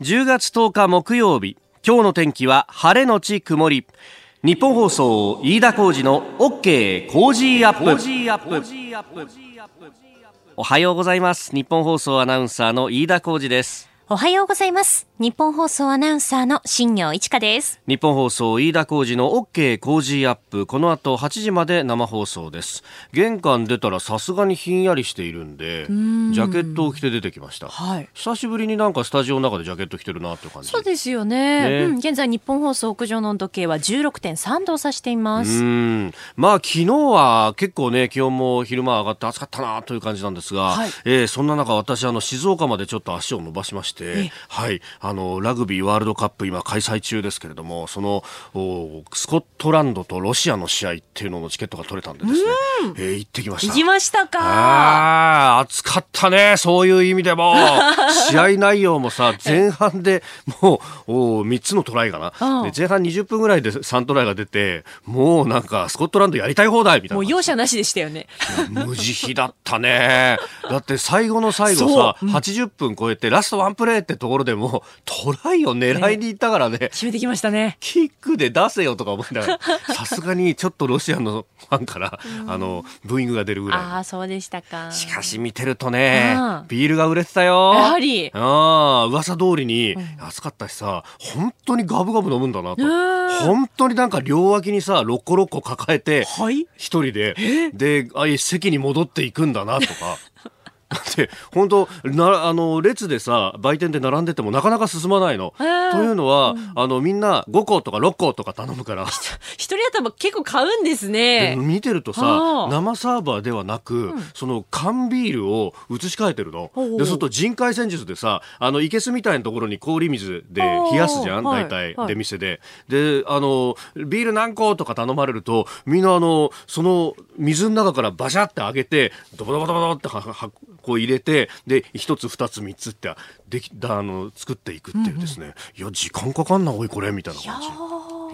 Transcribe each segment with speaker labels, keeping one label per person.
Speaker 1: 10月10日木曜日今日の天気は晴れのち曇り。ニッポン放送飯田浩司の OK Cozy up。おはようございます。ニッポン放送アナウンサーの飯田浩司です
Speaker 2: おはようございます。ニッポン放送アナウンサーの新行市佳です。
Speaker 1: 日本放送飯田浩二の OK 工事アップこの後8時まで生放送です玄関出たらさすがにひんやりしているんでジャケットを着て出てきました、
Speaker 2: はい。
Speaker 1: 久しぶりになんかスタジオの中でジャケット着てるなっていう感じ
Speaker 2: そうですよね。
Speaker 1: ね
Speaker 2: うん、現在ニッポン放送屋上の温度計は16.3度を指していま
Speaker 1: う
Speaker 2: す。
Speaker 1: んまあ昨日は結構ね気温も昼間上がって暑かったなという感じなんですが、
Speaker 2: はい
Speaker 1: えーそんな中私あの静岡までちょっと足を伸ばしましてはいあのラグビーワールドカップ今開催中ですけれどもそのおスコットランドとロシアの試合っていうののチケットが取れたんでですね、えー行ってきました
Speaker 2: 行きましたか。
Speaker 1: 暑かったね。そういう意味でも。試合内容もさ、前半でもう、お3つのトライかな、
Speaker 2: うん
Speaker 1: で。前半20分ぐらいで3トライが出て、もうなんかスコットランドやりたい放題みたいな。
Speaker 2: もう容赦なしでしたよね。
Speaker 1: 無慈悲だったね。だって最後の最後さ、80分超えてラストワンプレーってところでも、トライを狙いに行ったからね。
Speaker 2: 決めてきましたね。
Speaker 1: キックで出せよとか思いながら、さすがにちょっとロシアのファンから、あの、ブーイングが出るぐらい。
Speaker 2: ああ、そうでしたか。
Speaker 1: しかし見てるとね
Speaker 2: うん、
Speaker 1: ビールが売れてたよ。
Speaker 2: やはり
Speaker 1: ああ、噂通りに、暑かったしさ、本当にガブガブ飲むんだなと。本当になんか両脇にさ、6個6個抱えて、
Speaker 2: はい。
Speaker 1: 一人で、で、あ席に戻っていくんだなとか。だって本当なあの列でさ売店で並んでてもなかなか進まないの。というのは、あのみんな5個とか6個とか頼むから。
Speaker 2: 一人頭結構買うんです
Speaker 1: で
Speaker 2: ね。
Speaker 1: 見てるとさ生サーバーではなく、その缶ビールを移し替えてるの。でそうすると人海戦術でさあのいけすみたいなところに氷水で冷やすじゃん大体、
Speaker 2: はい
Speaker 1: 出店で。であのビール何個とか頼まれるとみんなあのその水の中からバシャって上げてドボドボドボドってははこう入れてで一つ二つ三つってできだあの作っていくっていうですね、いや時間かかんなおいこれみたいな感じ。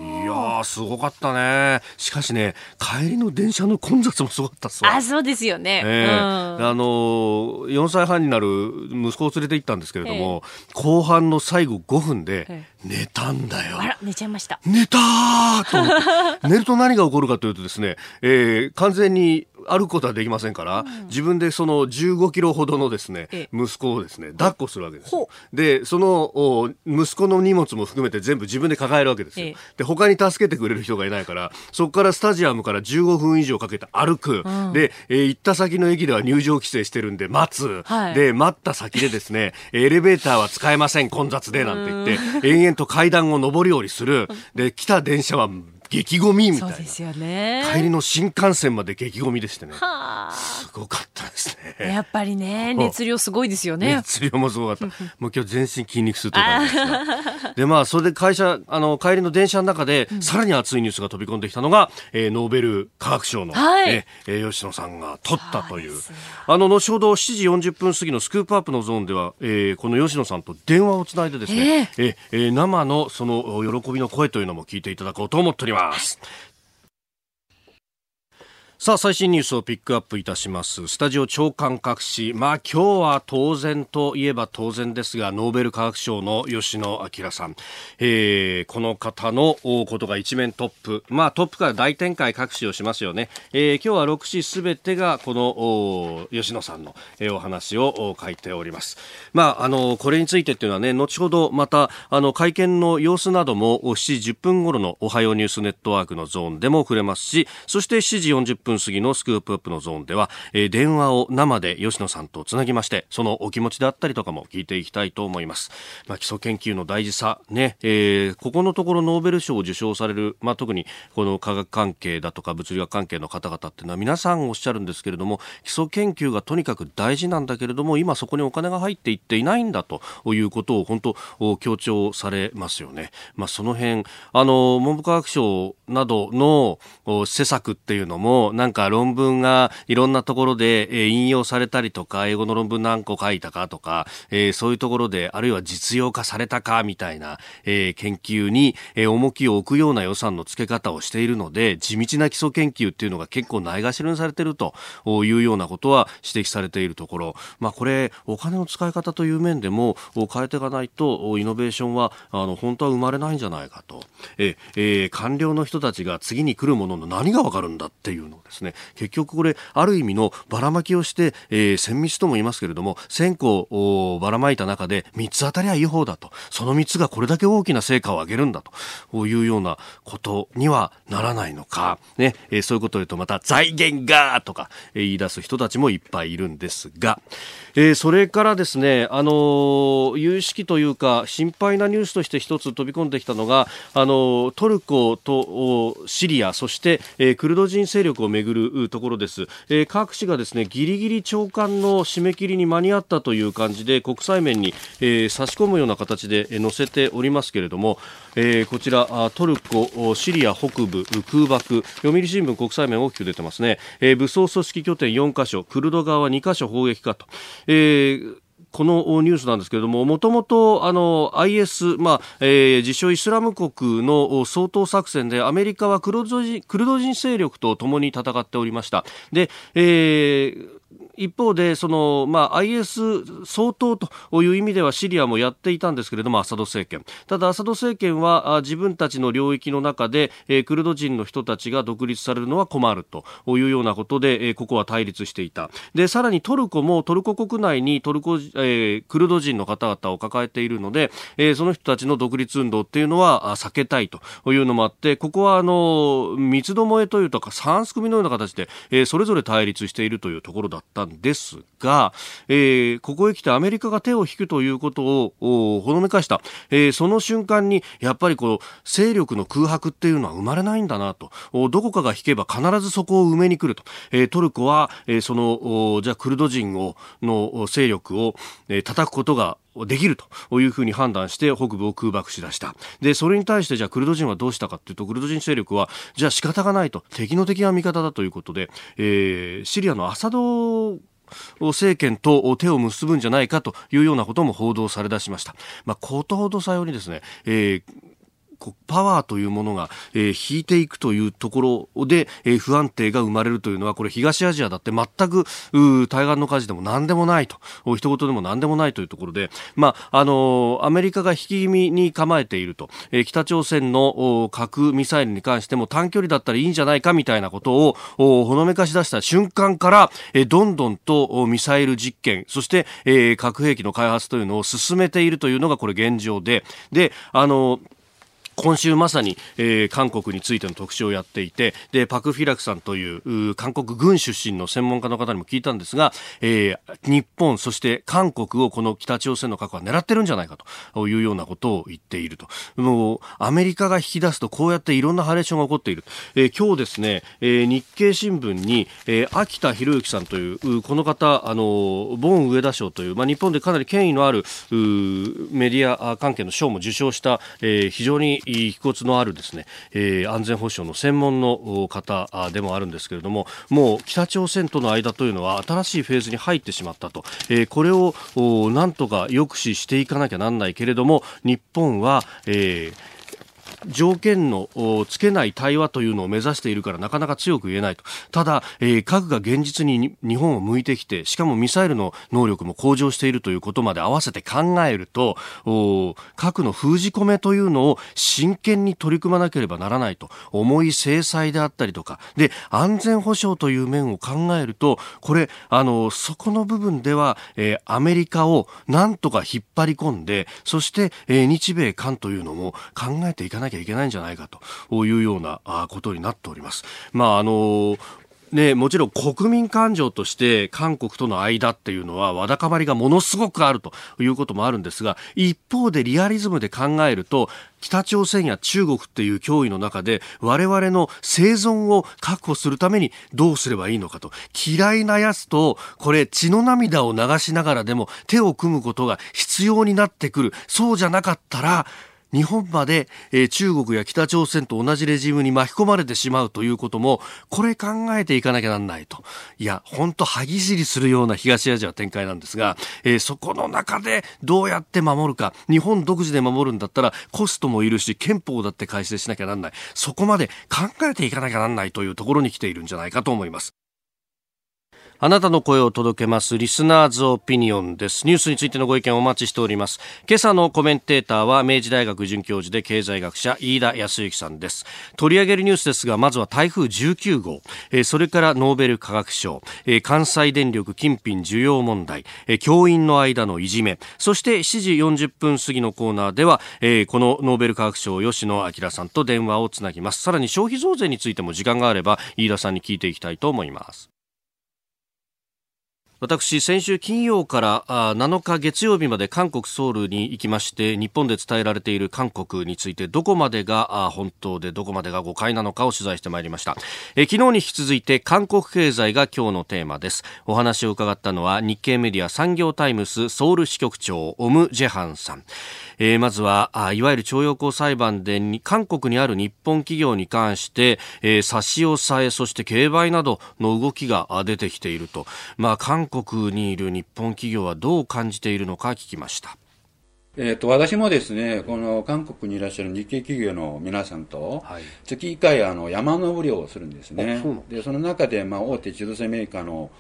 Speaker 1: いやー、すごかったね。しかしね、帰りの電車の混雑もすごかったっすわ。
Speaker 2: あ、そうですよね。
Speaker 1: ええ
Speaker 2: うん
Speaker 1: あのー、4歳半になる息子を連れて行ったんですけれども、後半の最後5分で
Speaker 2: え
Speaker 1: 寝たんだよ。
Speaker 2: あら、寝ちゃいました。
Speaker 1: 寝たーと寝ると何が起こるかというとですね、えー完全に歩くことはできませんから、自分でその15キロほどのですね
Speaker 2: え、
Speaker 1: 息子をですね、抱っこするわけです。で、そのお息子の荷物も含めて全部自分で抱えるわけですよ
Speaker 2: ええ。
Speaker 1: で、他に助けてくれる人がいないから、そこからスタジアムから15分以上かけて歩く。で、えー行った先の駅では入場規制してるんで待つ。
Speaker 2: はい
Speaker 1: で、待った先でですね、エレベーターは使えません、混雑で、なんて言って、延々と階段を上り下りする。で、来た電車は激ゴミみたいうな
Speaker 2: そで。すよね。
Speaker 1: 帰りの新幹線まで激ゴミでしてね。
Speaker 2: はあ
Speaker 1: すごかったですね。
Speaker 2: やっぱりね、熱量すごいですよね。
Speaker 1: 熱量もすごかった。もう今日全身筋肉痛という感じでまあ、それで会社、あの、帰りの電車の中で、さらに熱いニュースが飛び込んできたのが、えーノーベル化学賞の、
Speaker 2: はい
Speaker 1: ええー吉野さんが取ったという。あの、後ほど7時40分過ぎのスクープアップのゾーンでは、えーこの吉野さんと電話をつないでですね、えーえー生のその喜びの声というのも聞いていただこうと思っております。grass さあ最新ニュースをピックアップいたします。スタジオ長官各紙まあ今日は当然といえば当然ですがノーベル化学賞の吉野明さん、えーこの方のおことが一面トップ。まあトップから大展開各紙をしますよね、えー今日は6紙すべてがこのお吉野さんの、えーお話をお書いております。まああのこれについてっていうのはね後ほどまたあの会見の様子なども7時10分頃のおはようニュースネットワークのゾーンでも触れますしそして7時40分分過ぎのスクープアップのゾーンでは、えー電話を生で吉野さんとつなぎましてそのお気持ちであったりとかも聞いていきたいと思います、まあ、基礎研究の大事さね、えーここのところノーベル賞を受賞される、まあ、特にこの科学関係だとか物理学関係の方々っていうのは皆さんおっしゃるんですけれども基礎研究がとにかく大事なんだけれども今そこにお金が入っていっていないんだということを本当強調されますよね、まあ、その辺あの文部科学省などの施策っていうのもなんか論文がいろんなところで、引用されたりとか、英語の論文何個書いたかとか、えそういうところで、あるいは実用化されたかみたいな、え研究に、え重きを置くような予算の付け方をしているので、地道な基礎研究っていうのが結構ないがしろにされているというようなことは指摘されているところ、まあ、これ、お金の使い方という面でも変えていかないと、イノベーションはあの本当は生まれないんじゃないかと、ええー、官僚の人たちが次に来るものの何がわかるんだっていうのをですね、結局これ、ある意味のばらまきをして、えー、千密とも言いますけれども、1000個ばらまいた中で3つ当たりはいい方だと、その3つがこれだけ大きな成果を上げるんだと。いうようなことにはならないのか、ね、えー、そういうことを言うとまた財源がとか言い出す人たちもいっぱいいるんですが、えー、それからですね、あのー、有識というか心配なニュースとして一つ飛び込んできたのが、あのー、トルコとシリア、そして、えー、クルド人勢力をめぐるところです。えー、各紙がですね、ギリギリ長官の締め切りに間に合ったという感じで国際面に、えー、差し込むような形で載せておりますけれども、えー、こちらトルコ、シリア北部空爆、読売新聞国際面大きく出てますね、えー、武装組織拠点4カ所、クルド側2カ所砲撃かと。えーこのニュースなんですけれども、もともとあの IS、まあえー、自称イスラム国の掃討作戦でアメリカはクルド人クルド人勢力と共に戦っておりました。で、えー一方でその、まあ、IS 相当という意味ではシリアもやっていたんですけれどもアサド政権。ただアサド政権は自分たちの領域の中で、え、クルド人の人たちが独立されるのは困るというようなことで、え、ここは対立していた。でさらにトルコもトルコ国内にトルコ、えー、クルド人の方々を抱えているので、え、その人たちの独立運動っていうのは避けたいというのもあってここはあの三つどもえというとか三すくみのような形で、え、それぞれ対立しているというところだったんですが、えー、ここへ来てアメリカが手を引くということをほのめかした、えー、その瞬間にやっぱりこう勢力の空白っていうのは生まれないんだなと。どこかが引けば必ずそこを埋めに来ると、えー、トルコは、えー、そのじゃあクルド人をの勢力を、えー、叩くことができるというふうに判断して北部を空爆しだした。で、それに対してじゃあクルド人はどうしたかというと、クルド人勢力はじゃあ仕方がないと、敵の敵は味方だということで、えー、シリアのアサド政権と手を結ぶんじゃないかというようなことも報道され出しました。まあ、ことほどさようにですね、えーパワーというものが、えー、引いていくというところで、えー、不安定が生まれるというのは、これ東アジアだって全く、対岸の火事でも何でもないと、一言でも何でもないというところで、まあ、あのー、アメリカが引き気味に構えていると、えー、北朝鮮の核ミサイルに関しても短距離だったらいいんじゃないかみたいなことをほのめかし出した瞬間から、えー、どんどんとミサイル実験、そして、えー、核兵器の開発というのを進めているというのがこれ現状で、で、あのー今週まさに、えー、韓国についての特集をやっていてでパク・フィラクさんという韓国軍出身の専門家の方にも聞いたんですが、えー、日本そして韓国をこの北朝鮮の核は狙ってるんじゃないかというようなことを言っていると。もうアメリカが引き出すとこうやっていろんなハレーションが起こっている、えー、今日ですね、えー、日経新聞に、えー、秋田博之さんというこの方あのボン上田賞という、まあ、日本でかなり権威のあるメディア関係の賞も受賞した、えー、非常に遺骨のあるですね、えー、安全保障の専門の方でもあるんですけれどももう北朝鮮との間というのは新しいフェーズに入ってしまったと、えー、これをなんとか抑止していかなきゃなんないけれども日本は、えー条件のつけない対話というのを目指しているからなかなか強く言えないと。ただ、えー、核が現実に日本を向いてきて、しかもミサイルの能力も向上しているということまで合わせて考えると、核の封じ込めというのを真剣に取り組まなければならないと。重い制裁であったりとか、で、安全保障という面を考えると、これ、あの、そこの部分では、えー、アメリカをなんとか引っ張り込んで、そして、えー、日米韓というのも考えていかないきゃいけないんじゃないかというようなことになっております。まああのね、もちろん国民感情として韓国との間っていうのはわだかまりがものすごくあるということもあるんですが一方でリアリズムで考えると北朝鮮や中国っていう脅威の中で我々の生存を確保するためにどうすればいいのかと嫌いなやつとこれ血の涙を流しながらでも手を組むことが必要になってくるそうじゃなかったら日本まで、えー、中国や北朝鮮と同じレジームに巻き込まれてしまうということも、これ考えていかなきゃなんないと。いや、本当歯ぎしりするような東アジア展開なんですが、えー、そこの中でどうやって守るか、日本独自で守るんだったらコストもいるし、憲法だって改正しなきゃなんない。そこまで考えていかなきゃなんないというところに来ているんじゃないかと思います。あなたの声を届けますリスナーズオピニオンです。ニュースについてのご意見をお待ちしております。今朝のコメンテーターは明治大学准教授で経済学者飯田康之さんです。取り上げるニュースですが、まずは台風19号、えー、それからノーベル化学賞、えー、関西電力金品需要問題、えー、教員の間のいじめ、そして7時40分過ぎのコーナーでは、えー、このノーベル化学賞吉野明さんと電話をつなぎます。さらに消費増税についても時間があれば飯田さんに聞いていきたいと思います。私、先週金曜から7日月曜日まで韓国ソウルに行きまして、日本で伝えられている韓国についてどこまでが本当でどこまでが誤解なのかを取材してまいりました。え昨日に引き続いて韓国経済が今日のテーマです。お話を伺ったのは日経メディア産業タイムスソウル支局長オム・ジェハンさん。えー、まずはいわゆる徴用工裁判で韓国にある日本企業に関して、えー、差し押さえそして競売などの動きが出てきていると、まあ、韓国にいる日本企業はどう感じているのか聞きました。
Speaker 3: えーと、私もですねこの韓国にいらっしゃる日系企業の皆さんと、月1回あの山登りをするんですね、そでその中で、まあ、大手自動車メーカーの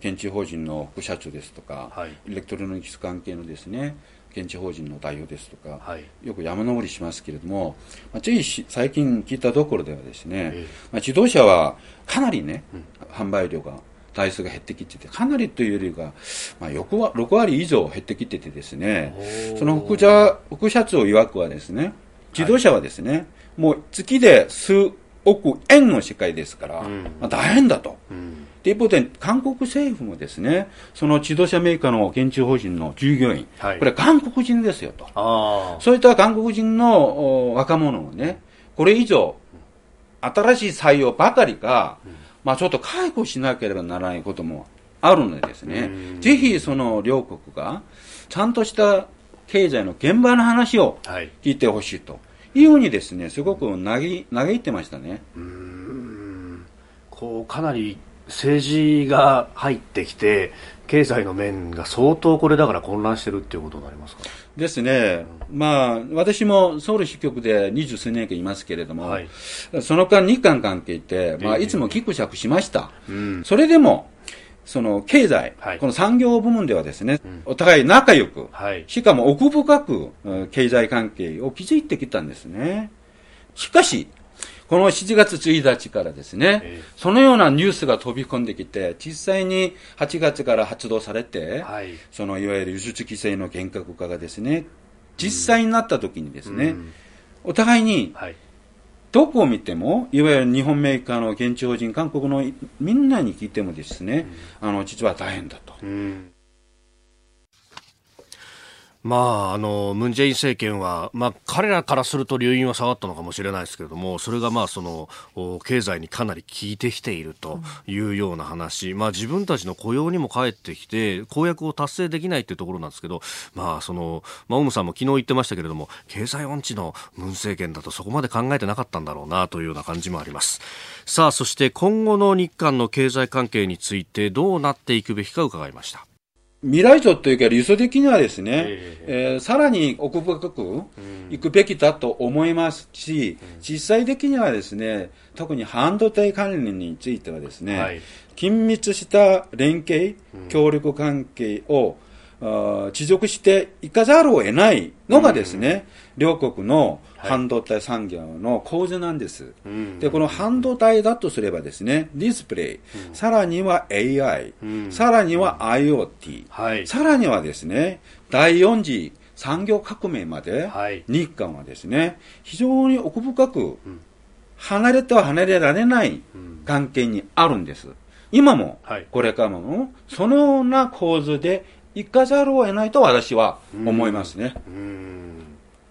Speaker 3: 現地法人の副社長ですとか、はい、エレクトロニクス関係のですね現地法人の代表ですとか、はい、よく山登りしますけれども、まあ、つい最近聞いたところではですね、えまあ、自動車はかなりね、うん、販売量が台数が減ってきてて、かなりというよりが、まあ、6割以上減ってきててですね、その副社副社長曰くはですね、自動車はですね、はい、もう月で数億円の世界ですから、うん、まあ、大変だと。うんで一方で、韓国政府もですね、その自動車メーカーの現地法人の従業員、はい、これ韓国人ですよと。そういった韓国人の若者をね、これ以上、新しい採用ばかりか、うん、まあちょっと解雇しなければならないこともあるのでですね、ぜひその両国が、ちゃんとした経済の現場の話を聞いてほしいというふうにですね、すごく嘆嘆いてましたね。
Speaker 1: こうかなり政治が入ってきて、経済の面が相当これだから混乱してるっていうことになりますか？
Speaker 3: ですね、うん、まあ、私もソウル支局で二十数年間いますけれども、はい、その間、日韓関係って、まあ、いつもぎくしゃくしました。うん、それでも、その経済、はい、この産業部門ではですね、うん、お互い仲良く、はい、しかも奥深く経済関係を築いてきたんですね。しかし、この7月1日からですね、えー、そのようなニュースが飛び込んできて、実際に8月から発動されて、はい、そのいわゆる輸出規制の厳格化がですね、実際になった時にですね、うん、お互いに、どこを見ても、いわゆる日本メーカーの現地法人、韓国のみんなに聞いてもですね、うん、あの、実は大変だと。うん
Speaker 1: まあ、あの、ムン・ジェイン政権は、まあ、彼らからすると留飲は下がったのかもしれないですけれども、それがまあ、その、経済にかなり効いてきているというような話、うん、まあ、自分たちの雇用にも返ってきて、公約を達成できないっていうところなんですけど、まあ、その、まあ、オムさんも昨日言ってましたけれども、経済音痴のムン政権だとそこまで考えてなかったんだろうなというような感じもあります。さあ、そして今後の日韓の経済関係についてどうなっていくべきか伺いました。
Speaker 3: 未来像というか理想的にはですね、えー、えー、さらに奥深くいくべきだと思いますし、うん、実際的にはですね、特に半導体関連についてはですね、はい、緊密した連携、協力関係を、持続していかざるを得ないのがですね、うん、両国の半導体産業の構図なんです。はい、で、この半導体だとすればですね、ディスプレイ、うん、さらには AI、うん、さらには IoT、はい、さらにはですね、第4次産業革命まで、日韓はですね、非常に奥深く、離れては離れられない関係にあるんです。今も、これからも、そのような構図で行かざるを得ないと私は思いますね。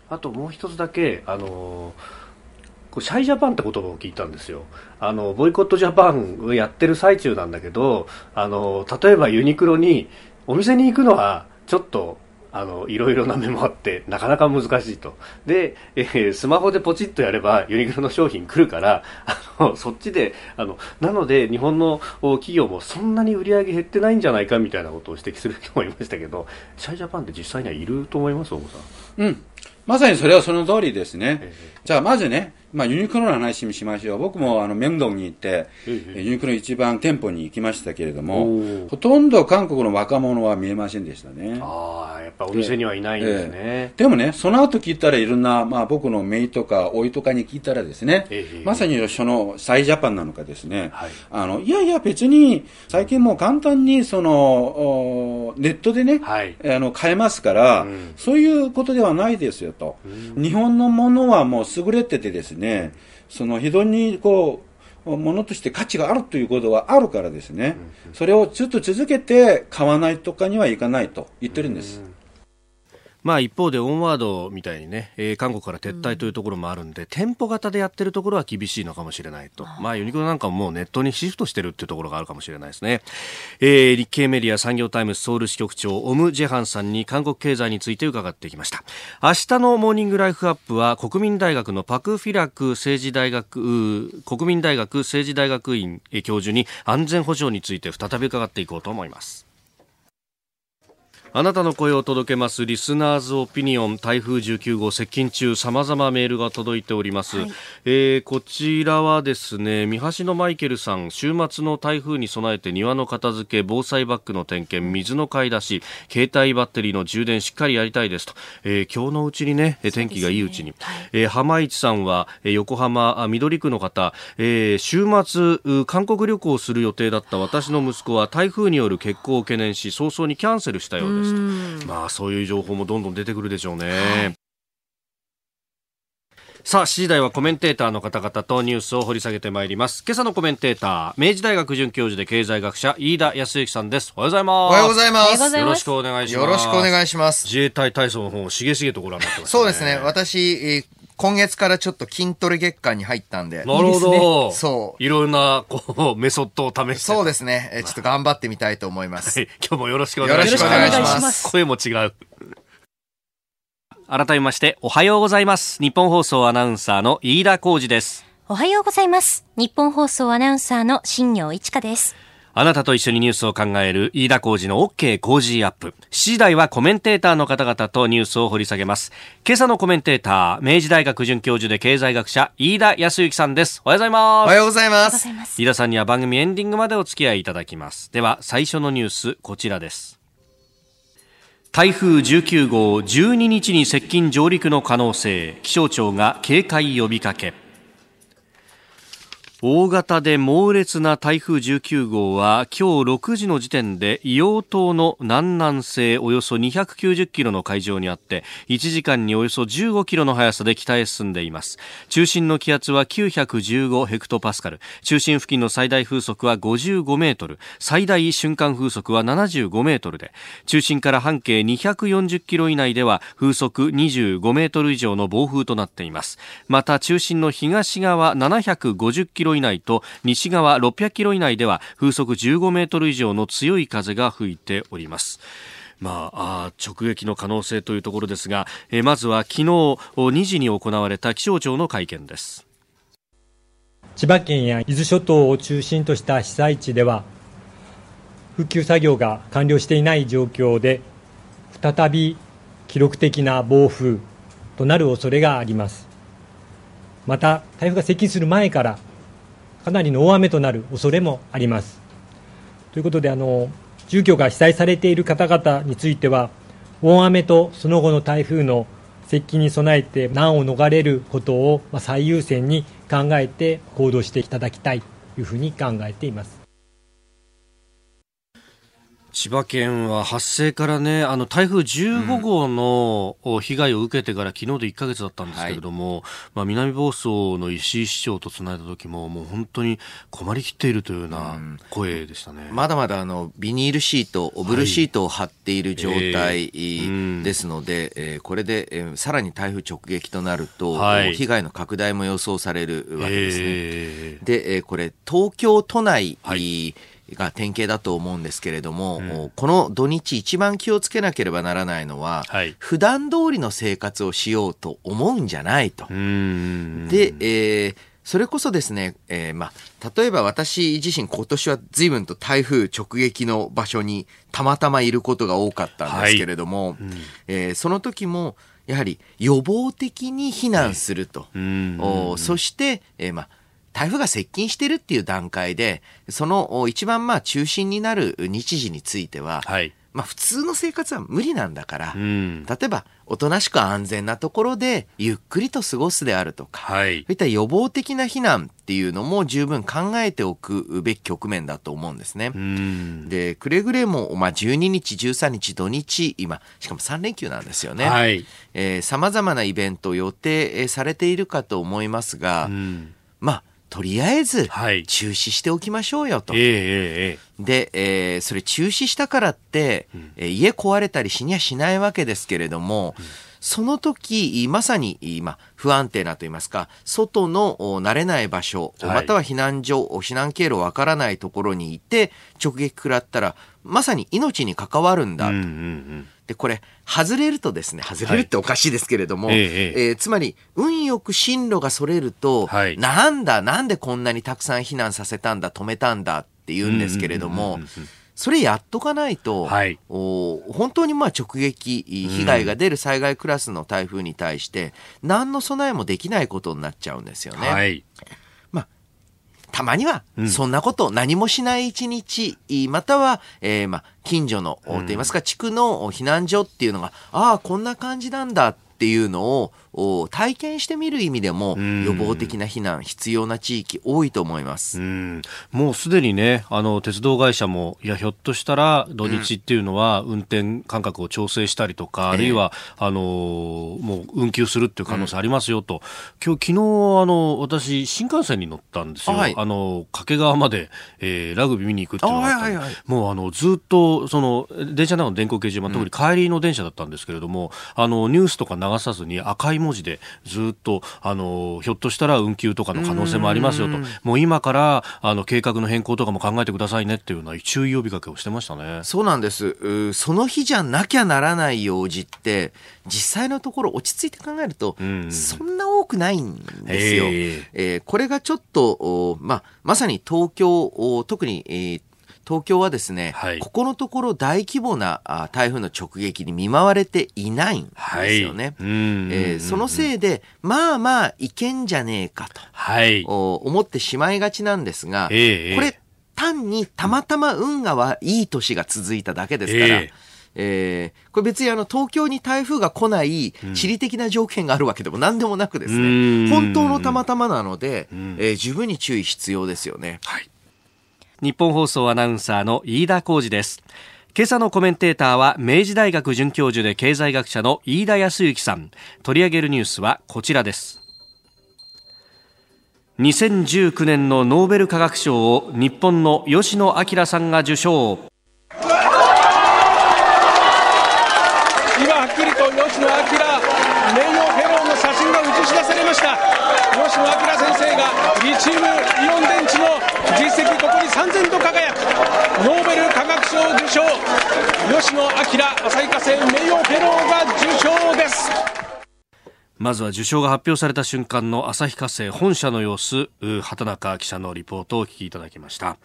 Speaker 1: あともう一つだけ、あのー、シャイジャパンって言葉を聞いたんですよ。あの、ボイコットジャパンをやってる最中なんだけど、あの、例えばユニクロに、お店に行くのはちょっとあのいろいろな面もあってなかなか難しいと。で、えー、スマホでポチッとやればユニクロの商品来るからあのそっちであのなので日本の企業もそんなに売り上げ減ってないんじゃないかみたいなことを指摘する人もいましたけどシャイジャパンって実際にはいると思います？大さ
Speaker 3: ん、うん、まさにそれはその通りですね、えー、じゃあまずねまあ、ユニクロの話にしましょう。僕もあの、メンドンに行って、ユニクロ一番店舗に行きましたけれども、ほとんど韓国の若者は見えませんでしたね。
Speaker 1: ああ、やっぱお店にはいないんですね。え
Speaker 3: ー、でもね、その後聞いたらいろんな、まあ僕の姪とか甥とかに聞いたらですね、まさにその、サイジャパンなのかですね、はい、あの、いやいや別に、最近もう簡単にその、ネットでね、はい、あの、買えますから、うん、そういうことではないですよと。日本のものはもう優れててですね、ね、その非常にこう、ものとして価値があるということがあるからですね、それをずっと続けて買わないとかにはいかないと言ってるんです。
Speaker 1: まあ一方でオンワードみたいにね、えー、韓国から撤退というところもあるんで、うん、店舗型でやってるところは厳しいのかもしれないと。まあユニクロなんかももうネットにシフトしてるっていうところがあるかもしれないですね。えー、日経メディア産業タイムズソウル支局長、オム・ジェハンさんに韓国経済について伺ってきました。明日のモーニングライフアップは国民大学のパク・フィラク政治大学、国民大学政治大学院教授に安全保障について再び伺っていこうと思います。あなたの声を届けますリスナーズオピニオン台風19号接近中さまざまメールが届いております、はい、えー、こちらはですね三橋のマイケルさん週末の台風に備えて庭の片付け防災バッグの点検水の買い出し携帯バッテリーの充電しっかりやりたいですと、えー、今日のうちにね天気がいいうちに、ねはい、えー、浜市さんは横浜緑区の方、えー、週末韓国旅行する予定だった私の息子は台風による欠航を懸念し早々にキャンセルしたようですですまあそういう情報もどんどん出てくるでしょうね。はいさあ、7時台はコメンテーターの方々とニュースを掘り下げてまいります。今朝のコメンテーター、明治大学准教授で経済学者、飯田康之さんです。おはようございます。
Speaker 4: おはようございます。
Speaker 1: よろしくお願いします。
Speaker 4: よろしくお願いします。
Speaker 1: 自衛隊体操の方をしげしげとご覧になってます、
Speaker 4: ね、そうですね。私、えー今月からちょっと筋トレ月間に入ったんで。
Speaker 1: なるほど。いい
Speaker 4: ね、そ
Speaker 1: う。いろんな、こう、メソッドを試して。
Speaker 4: そうですね。えちょっと頑張ってみたいと思います。はい、
Speaker 1: 今日もよろしくお願いします。よろしくお願いします。声も違う。改めまして、おはようございます。日本放送アナウンサーの飯田浩二です。
Speaker 2: おはようございます。日本放送アナウンサーの新業一華です。
Speaker 1: あなたと一緒にニュースを考える飯田浩二の OK 工事アップ。7時台はコメンテーターの方々とニュースを掘り下げます。今朝のコメンテーター、明治大学准教授で経済学者、飯田康之さんです。おはようございます。
Speaker 4: おはようございます。
Speaker 1: 飯田さんには番組エンディングまでお付き合いいただきます。では、最初のニュース、こちらです。台風19号12日に接近上陸の可能性気象庁が警戒呼びかけ大型で猛烈な台風19号は今日6時の時点で硫黄島の南南西およそ290キロの海上にあって1時間におよそ15キロの速さで北へ進んでいます。中心の気圧は915ヘクトパスカル。中心付近の最大風速は55メートル。最大瞬間風速は75メートルで中心から半径240キロ以内では風速25メートル以上の暴風となっています。また中心の東側750キロロ以内と西側600キロ以内では風速15メートル以上の強い風が吹いております。まあ、直撃の可能性というところですが、えまずは昨日2時に行われた気象庁の会見です
Speaker 5: 千葉県や伊豆諸島を中心とした被災地では復旧作業が完了していない状況で再び記録的な暴風となる恐れがありますまた台風が接近する前からかなりの大雨となる恐れもあります。ということであの住居が被災されている方々については大雨とその後の台風の接近に備えて難を逃れることを最優先に考えて行動していただきたいというふうに考えています。
Speaker 1: 千葉県は発生からね、あの台風15号の被害を受けてから昨日で1か月だったんですけれども、はい、まあ、南房総の石井市長とつないだ時も、もう本当に困りきっているというような声でしたね。
Speaker 6: うん、まだまだあのビニールシート、オブルシートを貼っている状態ですので、はい、えー、これで、えー、さらに台風直撃となると、はい、被害の拡大も予想されるわけですね。えー、で、えー、これ、東京都内、はいが典型だと思うんですけれども、うん、この土日一番気をつけなければならないのは、はい、普段通りの生活をしようと思うんじゃないと。で、えー、それこそですね、えー、まあ、例えば私自身今年は随分と台風直撃の場所にたまたまいることが多かったんですけれども、はい。うん、えー、その時もやはり予防的に避難すると。おそして、えー、まあ、台風が接近してるっていう段階で、その一番まあ中心になる日時については、はい、まあ普通の生活は無理なんだから、うん、例えばおとなしく安全なところでゆっくりと過ごすであるとか、はい、そういった予防的な避難っていうのも十分考えておくべき局面だと思うんですね。で、くれぐれも、まあ、12日、13日、土日、今、しかも3連休なんですよね。はい。えー、様々なイベントを予定されているかと思いますが、まあ、とりあえず中止しておきましょうよと。はいえー、で、えー、それ中止したからって、うん、家壊れたりしにはしないわけですけれども、うん、その時、まさに今、不安定なと言いますか、外の慣れない場所、はい、または避難所、避難経路わからないところにいて、直撃食らったら、まさに命に関わるんだと。うんうんうんで、これ、外れるとですね、外れるっておかしいですけれども、はい、ええ。えー、つまり、運よく進路がそれると、はい、なんだ、なんでこんなにたくさん避難させたんだ、止めたんだって言うんですけれども、それやっとかないと、はい、お本当にまあ直撃、被害が出る災害クラスの台風に対して、何の備えもできないことになっちゃうんですよね。はいたまには、そんなこと何もしない一日、または、えー、まあ、近所の、と言いますか、地区の避難所っていうのが、ああ、こんな感じなんだっていうのを、体験してみる意味でも予防的な避難必要な地域多いと思います。
Speaker 1: もうすでにねあの鉄道会社もいやひょっとしたら土日っていうのは運転間隔を調整したりとか、うん、あるいは、あのもう運休するっていう可能性ありますよと、うん、今日昨日あの私新幹線に乗ったんですよ、はい、あの掛川まで、えー、ラグビー見に行くっていうのがあった、はいはいはい、もうあのずっとその電車の中の電光掲示板、特に帰りの電車だったんですけれどもあのニュースとか流さずに赤い文字でずっとあのひょっとしたら運休とかの可能性もありますよと。もう今からあの計画の変更とかも考えてくださいねっていうような注意呼びかけをしてましたね。
Speaker 6: そうなんです。その日じゃなきゃならない用事って実際のところ落ち着いて考えると、そんな多くないんですよ。えー、えー、これがちょっと、まあ、まさに東京、特に、えー東京はですね、はい、ここのところ大規模な台風の直撃に見舞われていないんですよね。はい、えー、そのせいで、まあまあいけんじゃねえかと、はい、思ってしまいがちなんですが、えー、これ単にたまたま運がいい年が続いただけですから、えーえー、これ別にあの東京に台風が来ない地理的な条件があるわけでも何でもなくですね、本当のたまたまなので、えー、十分に注意必要ですよね。はい
Speaker 1: 日本放送アナウンサーの飯田浩二です。今朝のコメンテーターは明治大学准教授で経済学者の飯田康之さん。取り上げるニュースはこちらです。2019年のノーベル化学賞を日本の吉野彰さんが受賞。今
Speaker 7: はっきりと吉野彰名誉フェローの写真が映し出されました。吉野彰先生がリチウムイオン電池の実績ここに3000と輝くノーベル化学賞吉野彰旭化成名誉フェローが受賞です。
Speaker 1: まずは受賞が発表された瞬間の旭化成本社の様子、畑中記者のリポートをお聞きいただきました。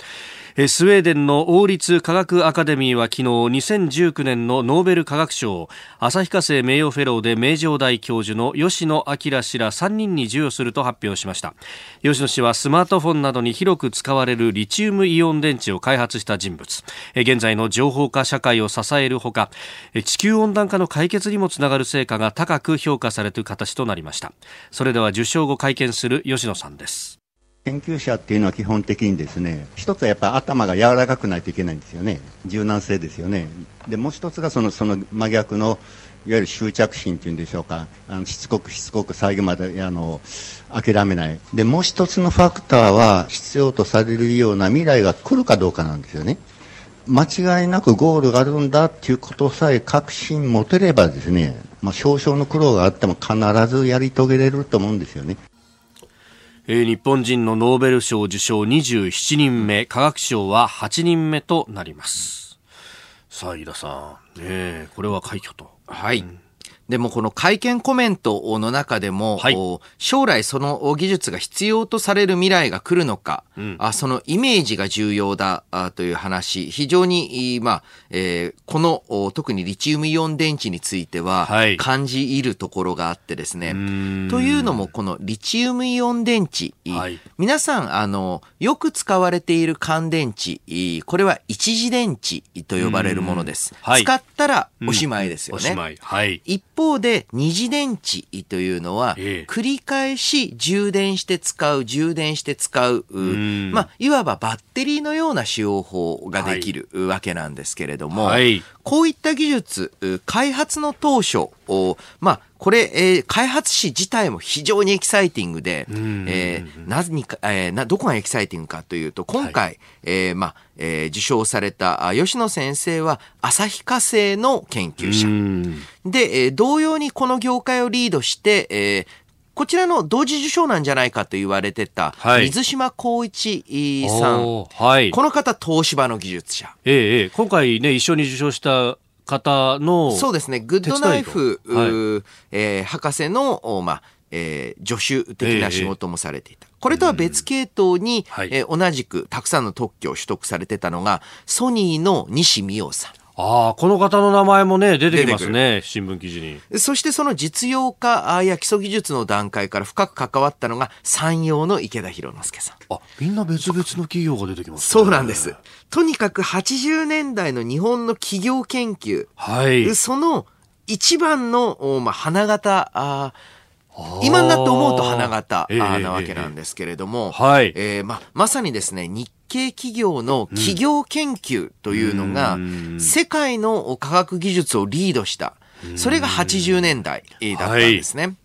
Speaker 1: スウェーデンの王立科学アカデミーは昨日2019年のノーベル化学賞を、旭化成名誉フェローで名城大教授の吉野明氏ら3人に授与すると発表しました。吉野氏はスマートフォンなどに広く使われるリチウムイオン電池を開発した人物。現在の情報化社会を支えるほか、地球温暖化の解決にもつながる成果が高く評価されている形となりましたそれでは受賞後会見する吉野さんです
Speaker 8: 研究者っていうのは基本的にですね、一つはやっぱ頭が柔らかくないといけないんですよね。柔軟性ですよね。で、もう一つがその、その真逆の、いわゆる執着心っていうんでしょうか。あのしつこくしつこく最後まで、あの、諦めない。で、もう一つのファクターは、必要とされるような未来が来るかどうかなんですよね。間違いなくゴールがあるんだっていうことさえ確信持てればですね、まあ、少々の苦労があっても必ずやり遂げれると思うんですよね。
Speaker 1: えー、日本人のノーベル賞受賞27人目、科学賞は8人目となります。さあ、飯田さん、ね、これは快挙と。
Speaker 6: はい。うんでもこの会見コメントの中でも、はい、将来その技術が必要とされる未来が来るのか、うん、あそのイメージが重要だあという話、非常に、まあえー、この特にリチウムイオン電池については感じるところがあってですね。はい、というのもこのリチウムイオン電池、はい、皆さんあのよく使われている乾電池、これは一次電池と呼ばれるものです。使ったらおしまいですよね。うん、おしまい。はい。一方で二次電池というのは、繰り返し充電して使う、充電して使う、まあ、いわばバッテリーのような使用法ができるわけなんですけれども、はい、こういった技術、開発の当初、まあ、これ、えー、開発史自体も非常にエキサイティングで、えー、なぜにか、えー、な、どこがエキサイティングかというと、今回、はい、えー、まあ、えー、受賞された吉野先生は旭化成の研究者。で、えー、同様にこの業界をリードして、えー、こちらの同時受賞なんじゃないかと言われてた、水島公一さん。はい、この方、東芝の技術者。
Speaker 1: ええ、今回ね、一緒に受賞した方の
Speaker 6: そうですね、グッドナイフ、はい、えー、博士の、まあ、えー、助手的な仕事もされていた。えー、これとは別系統に、うん、えー、同じくたくさんの特許を取得されてたのが、ソニーの西美桜さん。
Speaker 1: ああ、この方の名前もね、出てきますね、新聞記事に。
Speaker 6: そしてその実用化や基礎技術の段階から深く関わったのが、山陽の池田博之助さん。
Speaker 1: あ、みんな別々の企業が出てきます、
Speaker 6: ね、そうなんです。とにかく80年代の日本の企業研究。はい。その一番の、まあ、花形、あ今になって思うと花形なわけなんですけれども、えー、はいえーま、まさにですね、日系企業の企業研究というのが、世界の科学技術をリードした。それが80年代だったんですね。はい。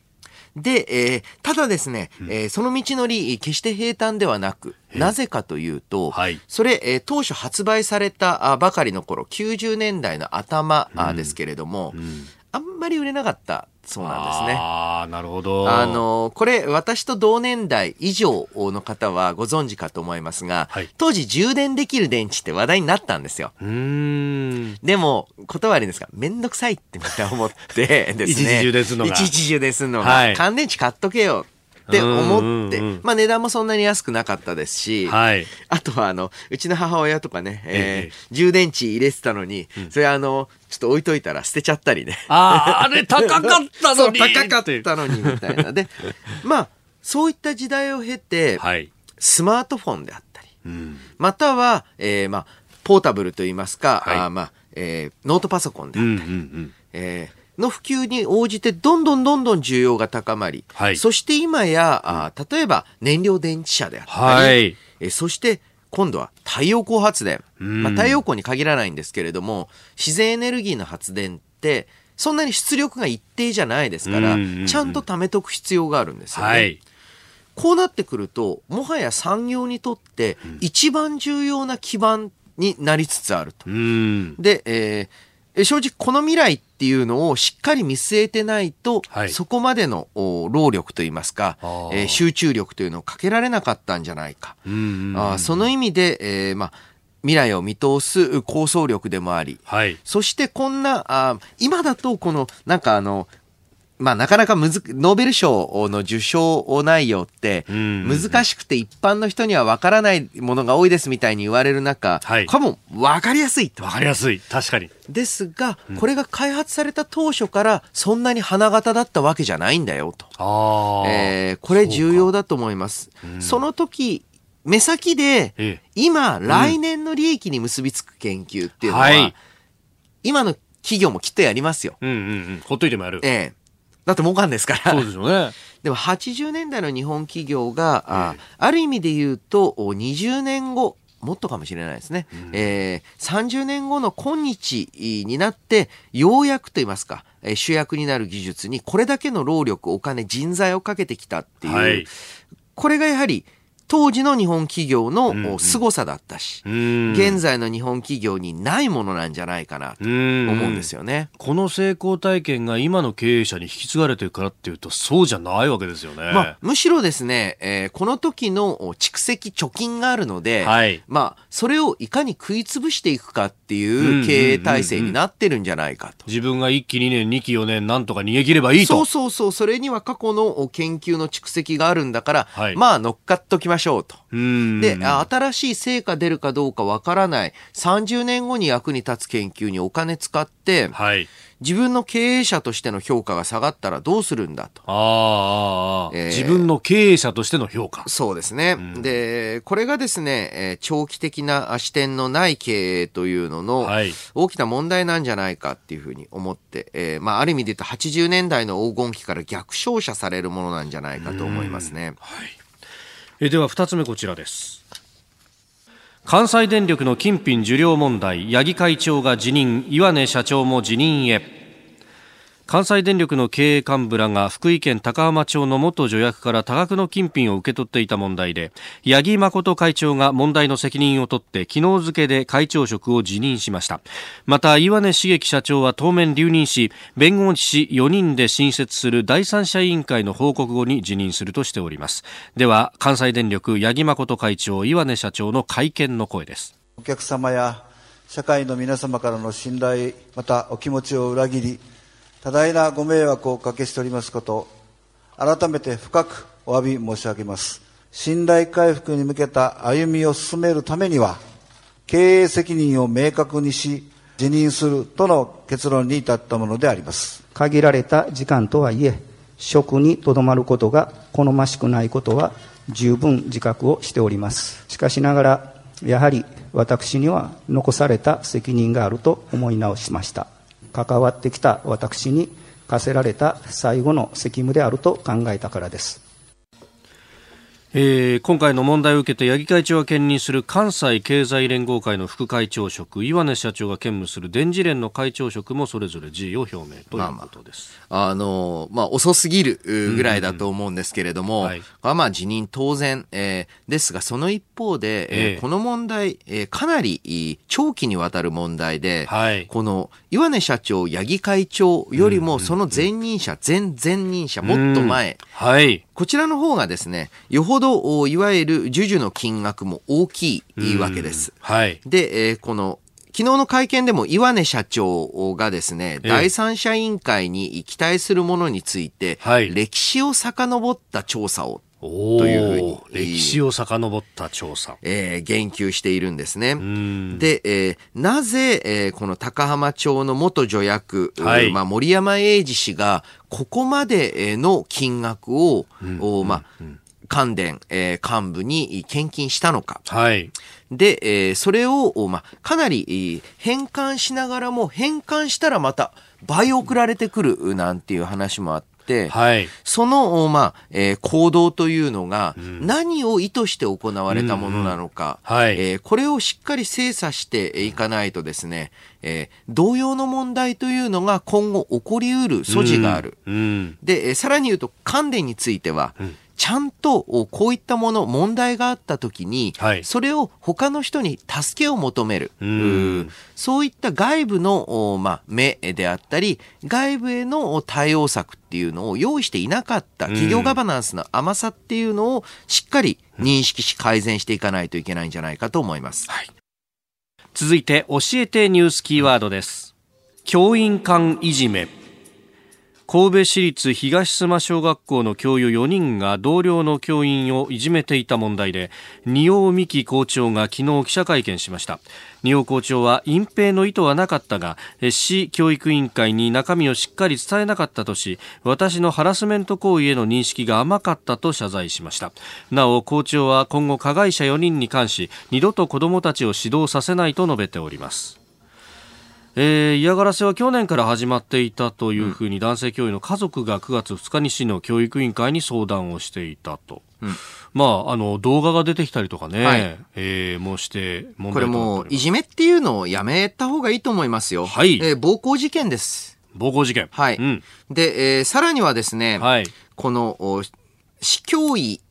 Speaker 6: で、えー、ただですね、えー、その道のり、決して平坦ではなく、なぜかというと、はい、それ、えー、当初発売されたばかりの頃、90年代の頭ですけれども、うんうん、あんまり売れなかったそうなんですね。
Speaker 1: ああ、なるほど。
Speaker 6: あの、これ、私と同年代以上の方はご存知かと思いますが、はい、当時充電できる電池って話題になったんですよ。うんでも、断りですが、めんどくさいってみんな思ってですね。一
Speaker 1: 時充電するのが。
Speaker 6: 一時充電するのが、はい、乾電池買っとけよ。って思って、まあ値段もそんなに安くなかったですし、はい、あとはあの、うちの母親とかね、えー、充電池入れてたのに、それあの、ちょっと置いといたら捨てちゃったりね。
Speaker 1: ああ、あれ高かったのに。
Speaker 6: 高かったのにみたいな。で、まあ、そういった時代を経て、はい、スマートフォンであったり、うん、または、えー、まあ、ポータブルといいますか、はい、あまあ、えー、ノートパソコンであったり、うんうんうん、えーの普及に応じてどんどんどんどん需要が高まり、はい、そして今や、あ例えば燃料電池車であったり、はい、えそして今度は太陽光発電、まあ、太陽光に限らないんですけれども自然エネルギーの発電ってそんなに出力が一定じゃないですから、ちゃんと貯めとく必要があるんですよね。はい、こうなってくるともはや産業にとって一番重要な基盤になりつつあると。で、えー正直この未来っていうのをしっかり見据えてないと、はい、そこまでの労力といいますか、えー、集中力というのをかけられなかったんじゃないか。あその意味で、えー、まあ、未来を見通す構想力でもあり、はい、そしてこんな、あ今だとこの、なんかあの、まあなかなかむず、ノーベル賞の受賞内容って難しくて一般の人にはわからないものが多いですみたいに言われる中、はい、これもわかりやすい
Speaker 1: わかりやすい。確かに。
Speaker 6: ですが、これが開発された当初からそんなに花形だったわけじゃないんだよと。あえー、これ重要だと思います。そその時、目先で、今、来年の利益に結びつく研究っていうのは、はい、今の企業もきっとやりますよ。うんうんう
Speaker 1: ん。ほっといてもやる。
Speaker 6: ええだって儲かんですから。
Speaker 1: そうですよね。
Speaker 6: でも80年代の日本企業が、あある意味で言うと、20年後、もっとかもしれないですね。うん、えー、30年後の今日になって、ようやくと言いますか、えー、主役になる技術にこれだけの労力、お金、人材をかけてきたっていう、はい、これがやはり当時の日本企業の凄さだったし、うん、現在の日本企業にないものなんじゃないかなと思うんですよね。
Speaker 1: この成功体験が今の経営者に引き継がれてるからっていうと、そうじゃないわけですよね。
Speaker 6: まあ、むしろですね、えー、この時の蓄積貯金があるので、はい、まあ、それをいかに食い潰していくかっていう経営体制になってるんじゃないかと。
Speaker 1: 自分が1期2年、2期4年、なんとか逃げ切ればいいと。
Speaker 6: そうそうそう、それには過去の研究の蓄積があるんだから、はい、まあ乗っかっときましょうと。で、新しい成果出るかどうかわからない、30年後に役に立つ研究にお金使って、はい、自分の経営者としての評価が下がったらどうするんだと。
Speaker 1: ああ、えー、自分の経営者としての評価。
Speaker 6: そうですね。うん、で、これがですね、えー、長期的な視点のない経営というのの大きな問題なんじゃないかっていうふうに思って、えー、まあ、ある意味で言うと80年代の黄金期から逆照射されるものなんじゃないかと思いますね。はい
Speaker 1: えでは2つ目こちらです。関西電力の金品受領問題八木会長が辞任岩根社長も辞任へ。関西電力の経営幹部らが福井県高浜町の元助役から多額の金品を受け取っていた問題で八木誠会長が問題の責任を取って昨日付で会長職を辞任しました。また岩根茂樹社長は当面留任し弁護士4人で新設する第三者委員会の報告後に辞任するとしております。では関西電力八木誠会長岩根社長の会見の声です。
Speaker 9: お客様や社会の皆様からの信頼またお気持ちを裏切り多大なご迷惑をおかけしておりますこと、改めて深くお詫び申し上げます。信頼回復に向けた歩みを進めるためには、経営責任を明確にし、辞任するとの結論に至ったものであります。
Speaker 10: 限られた時間とはいえ、職にとどまることが好ましくないことは十分自覚をしております。しかしながら、やはり私には残された責任があると思い直しました。関わってきた私に課せられた最後の責務であると考えたからです。
Speaker 1: えー、今回の問題を受けて八木会長が兼任する関西経済連合会の副会長職岩根社長が兼務する電磁連の会長職もそれぞれ辞意を表明ということです、
Speaker 6: まあ、のまあ、遅すぎるぐらいだと思うんですけれども、うんうんはい、まあ、辞任当然、えー、ですがその一方で、えー、この問題、えー、かなり長期にわたる問題で、はい、この岩根社長八木会長よりもその前任者、前前任者もっと前、はい、こちらの方がですねよほどいわゆる授受の金額も大きいわけです。はい、で、えー、この昨日の会見でも岩根社長がですね、第三者委員会に期待するものについて、はい、歴史を遡った調査をというふうに。
Speaker 1: 歴史を遡った調査。
Speaker 6: えー、言及しているんですね。で、えー、なぜ、えー、この高浜町の元助役、はい、まあ、森山英二氏が、ここまでの金額を、うん、まあ、うん関電、えー、幹部に献金したのか。はい。で、えー、それを、まあ、かなり返還しながらも、返還したらまた倍送られてくるなんていう話もあって、、はい、その、まあえー、行動というのが、何を意図して行われたものなのか、うんうん。はい、えー、これをしっかり精査していかないとですね、えー、同様の問題というのが今後起こりうる素地がある。うん。うん、で、さらに言うと、関連については、うんちゃんとこういったもの、問題があった時に、はい、それを他の人に助けを求める。うそういった外部の、まあ、目であったり、外部への対応策っていうのを用意していなかった企業ガバナンスの甘さっていうのをしっかり認識し改善していかないといけないんじゃないかと思います。はい、
Speaker 1: 続いて、教えてニュースキーワードです。教員間いじめ。神戸市立東須磨小学校の教諭4人が同僚の教員をいじめていた問題で仁尾美希校長が昨日記者会見しました。仁尾校長は隠蔽の意図はなかったが市教育委員会に中身をしっかり伝えなかったとし私のハラスメント行為への認識が甘かったと謝罪しました。なお校長は今後加害者4人に関し二度と子どもたちを指導させないと述べております。えー、嫌がらせは去年から始まっていたというふうに男性教諭の家族が9月2日に市の教育委員会に相談をしていたと。うん、まあ、あの、動画が出てきたりとかね、はい、えー、もうして
Speaker 6: 問題これもう、いじめっていうのをやめた方がいいと思いますよ。はい。えー、暴行事件です。
Speaker 1: 暴行事件。
Speaker 6: はい。うん、で、えー、さらにはですね、はい、この、市教委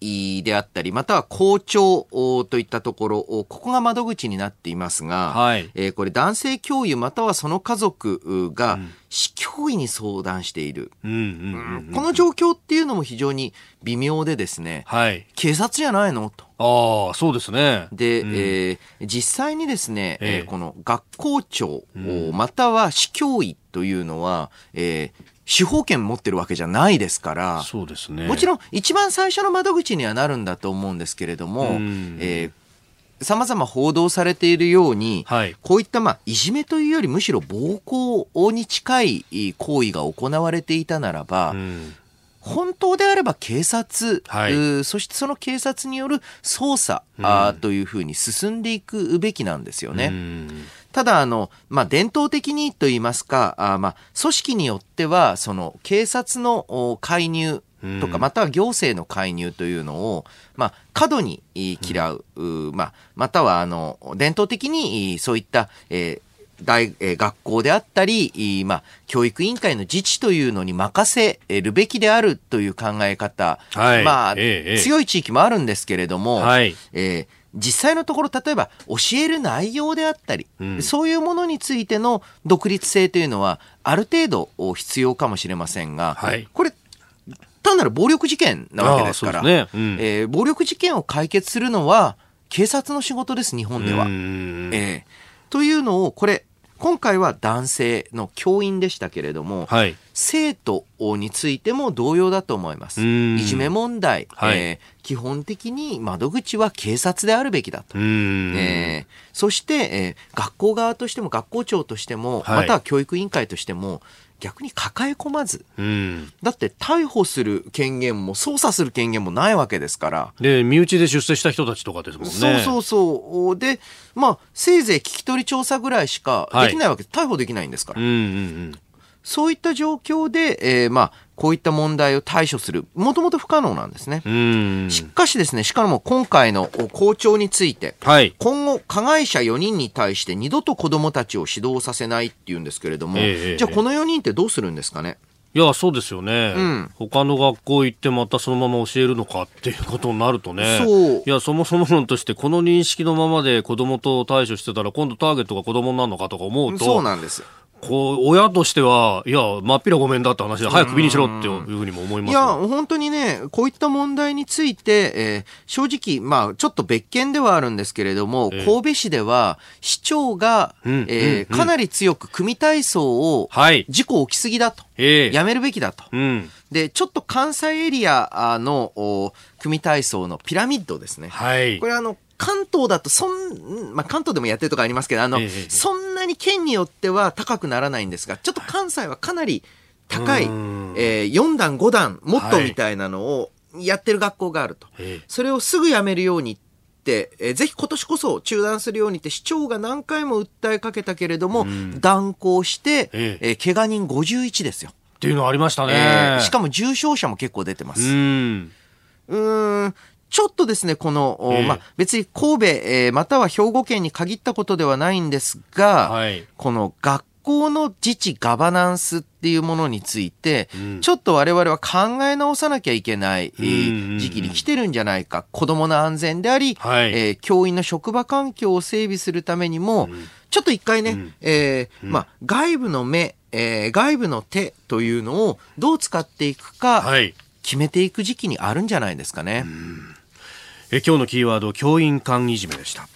Speaker 6: であったり、または校長といったところ、ここが窓口になっていますが、はい、えー、これ男性教諭またはその家族が市教委に相談している、この状況っていうのも非常に微妙でですね、はい、警察じゃないの？と。
Speaker 1: ああ、そうですね。
Speaker 6: で、うん、えー、実際にですね、えー、この学校長、または市教委というのは、えー、司法権持ってるわけじゃないですから、
Speaker 1: そうですね。
Speaker 6: もちろん一番最初の窓口にはなるんだと思うんですけれども、えー、様々報道されているように、はい、こういったまあいじめというよりむしろ暴行に近い行為が行われていたならば、本当であれば警察、はい、そしてその警察による捜査、うん、というふうに進んでいくべきなんですよね。ただ、あの、まあ、伝統的にと言いますか、あまあ、組織によっては、その、警察の介入とか、または行政の介入というのを、まあ、過度に嫌う、うん、まあ、または、あの、伝統的にそういった、えー大、えー、学校であったり、まあ、教育委員会の自治というのに任せるべきであるという考え方、はい、まあ、ええ、強い地域もあるんですけれども、はい、えー、実際のところ、例えば教える内容であったり、うん、そういうものについての独立性というのは、ある程度必要かもしれませんが、はい、これ、単なる暴力事件なわけですから、ね。うん、えー、暴力事件を解決するのは警察の仕事です、日本では。えー、というのを、これ、今回は男性の教員でしたけれども、はい、生徒についても同様だと思います。いじめ問題、はい、えー、基本的に窓口は警察であるべきだと。えー、そして、えー、学校側としても学校長としても、はい、または教育委員会としても、逆に抱え込まず、うん、だって逮捕する権限も捜査する権限もないわけですから。
Speaker 1: で身内で出世した人たちとかですもんね。
Speaker 6: そうそうそう。でまあせいぜい聞き取り調査ぐらいしかできないわけ、はい、逮捕できないんですから、うんうんうん。そういった状況で、えー、まあ、こういった問題を対処する、もともと不可能なんですね。しかしですね、しかも今回の校長について、はい、今後、加害者4人に対して二度と子供たちを指導させないっていうんですけれども、えー、じゃあこの4人ってどうするんですかね？
Speaker 1: いや、そうですよね、うん、他の学校行ってまたそのまま教えるのかっていうことになるとね、そう。いや、そもそも論として、この認識のままで子供と対処してたら、今度ターゲットが子供になるのかとか思うと、
Speaker 6: そうなんです
Speaker 1: こう、親としては、いや、まっぴらごめんだって話で、早く首にしろっていうふうにも思います、
Speaker 6: いや、本当にね、こういった問題について、えー、正直、まあ、ちょっと別件ではあるんですけれども、えー、神戸市では、市長が、うん、えーうん、かなり強く組体操を、はい、事故起きすぎだと、えー、やめるべきだと。うん。で、ちょっと関西エリアの組体操のピラミッドですね。はい。これあの、関東だとそん、まあ、関東でもやってるとかありますけど、あの、ええ、そんなに県によっては高くならないんですが、ちょっと関西はかなり高い、えー、4段、5段、もっとみたいなのをやってる学校があると。はい、それをすぐやめるようにって、えー、ぜひ今年こそ中断するようにって市長が何回も訴えかけたけれども、断行して、ええー、怪我人51ですよ。
Speaker 1: っていうのありましたね、
Speaker 6: えー、しかも重症者も結構出てます。うん。うん。ちょっとですね、この、えー、まあ、別に神戸、えー、または兵庫県に限ったことではないんですが、はい、この学校の自治ガバナンスっていうものについて、うん、ちょっと我々は考え直さなきゃいけない、時期に来てるんじゃないか。子供の安全であり、はい、えー、教員の職場環境を整備するためにも、うん、ちょっと一回ね、うん、えー、まあ、外部の目、えー、外部の手というのをどう使っていくか、決めていく時期にあるんじゃないですかね。
Speaker 1: え今日のキーワード教員間いじめでした。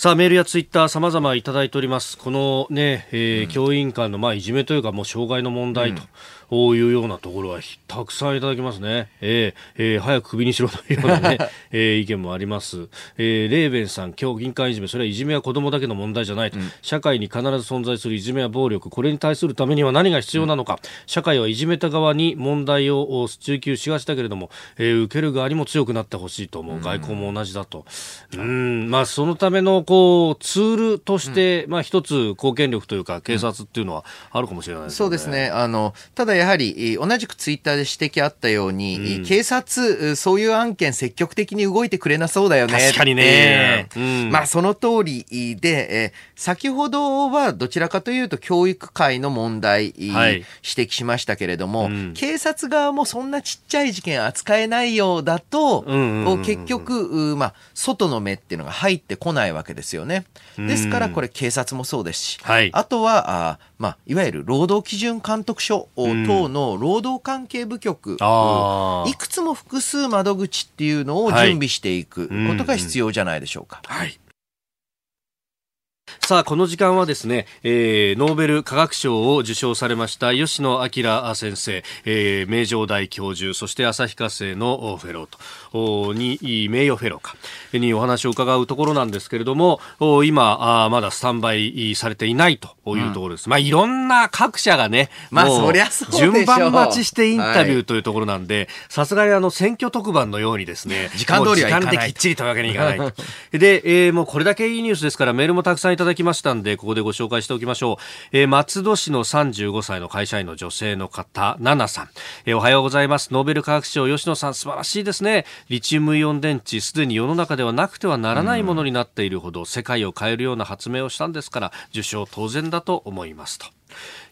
Speaker 1: さあ、メールやツイッター様々いただいております。このね、えー、うん、教員間のまあいじめというかもう障害の問題と、こういうようなところはたくさんいただきますね。えー、えー、早く首にしろというようなね、えー、意見もあります。えー、レーベンさん、今日銀管いじめ、それはいじめは子供だけの問題じゃないと、うん、社会に必ず存在するいじめや暴力、これに対するためには何が必要なのか、うん、社会はいじめた側に問題を追求しがちだけれども、えー、受ける側にも強くなってほしいと思う。外交も同じだと。うん、まあ、そのための、こう、ツールとして、まあ、一つ貢献力というか、警察っていうのはあるかもしれないですね。
Speaker 6: そうですね。あの、ただやはり同じくツイッターで指摘あったように、うん、警察、そういう案件積極的に動いてくれなそうだよね。
Speaker 1: 確かにね。
Speaker 6: うん、まあその通りで、え先ほどはどちらかというと教育界の問題、はい、指摘しましたけれども、うん、警察側もそんなちっちゃい事件扱えないようだと、結局、まあ外の目っていうのが入ってこないわけですよね。ですからこれ警察もそうですし、はい、あとは、あまあ、いわゆる労働基準監督署等の労働関係部局、いくつも複数窓口っていうのを準備していくことが必要じゃないでしょうか。
Speaker 1: はい。さあ、この時間はですね、えー、ノーベル化学賞を受賞されました吉野明先生、えー、名城大教授、そして旭化成のフェローと、に、名誉フェローか、にお話を伺うところなんですけれども、今、あまだスタンバイされていないというところです。うん、まあ、いろんな各社がね、
Speaker 6: まあ、そりゃそう
Speaker 1: 順番待ちしてインタビューというところなんで、さすがにあの、選挙特番のようにですね、
Speaker 6: 時間通りはいかない。
Speaker 1: 時間できっちりというわけにいかない。で、えー、もうこれだけいいニュースですから、メールもたくさんいただきましたんで、ここでご紹介しておきましょう。えー、松戸市の35歳の会社員の女性の方、ナナさん。えー、おはようございます。ノーベル化学賞、吉野さん、素晴らしいですね。リチウムイオン電池、すでに世の中ではなくてはならないものになっているほど、世界を変えるような発明をしたんですから、受賞当然だと思いますと。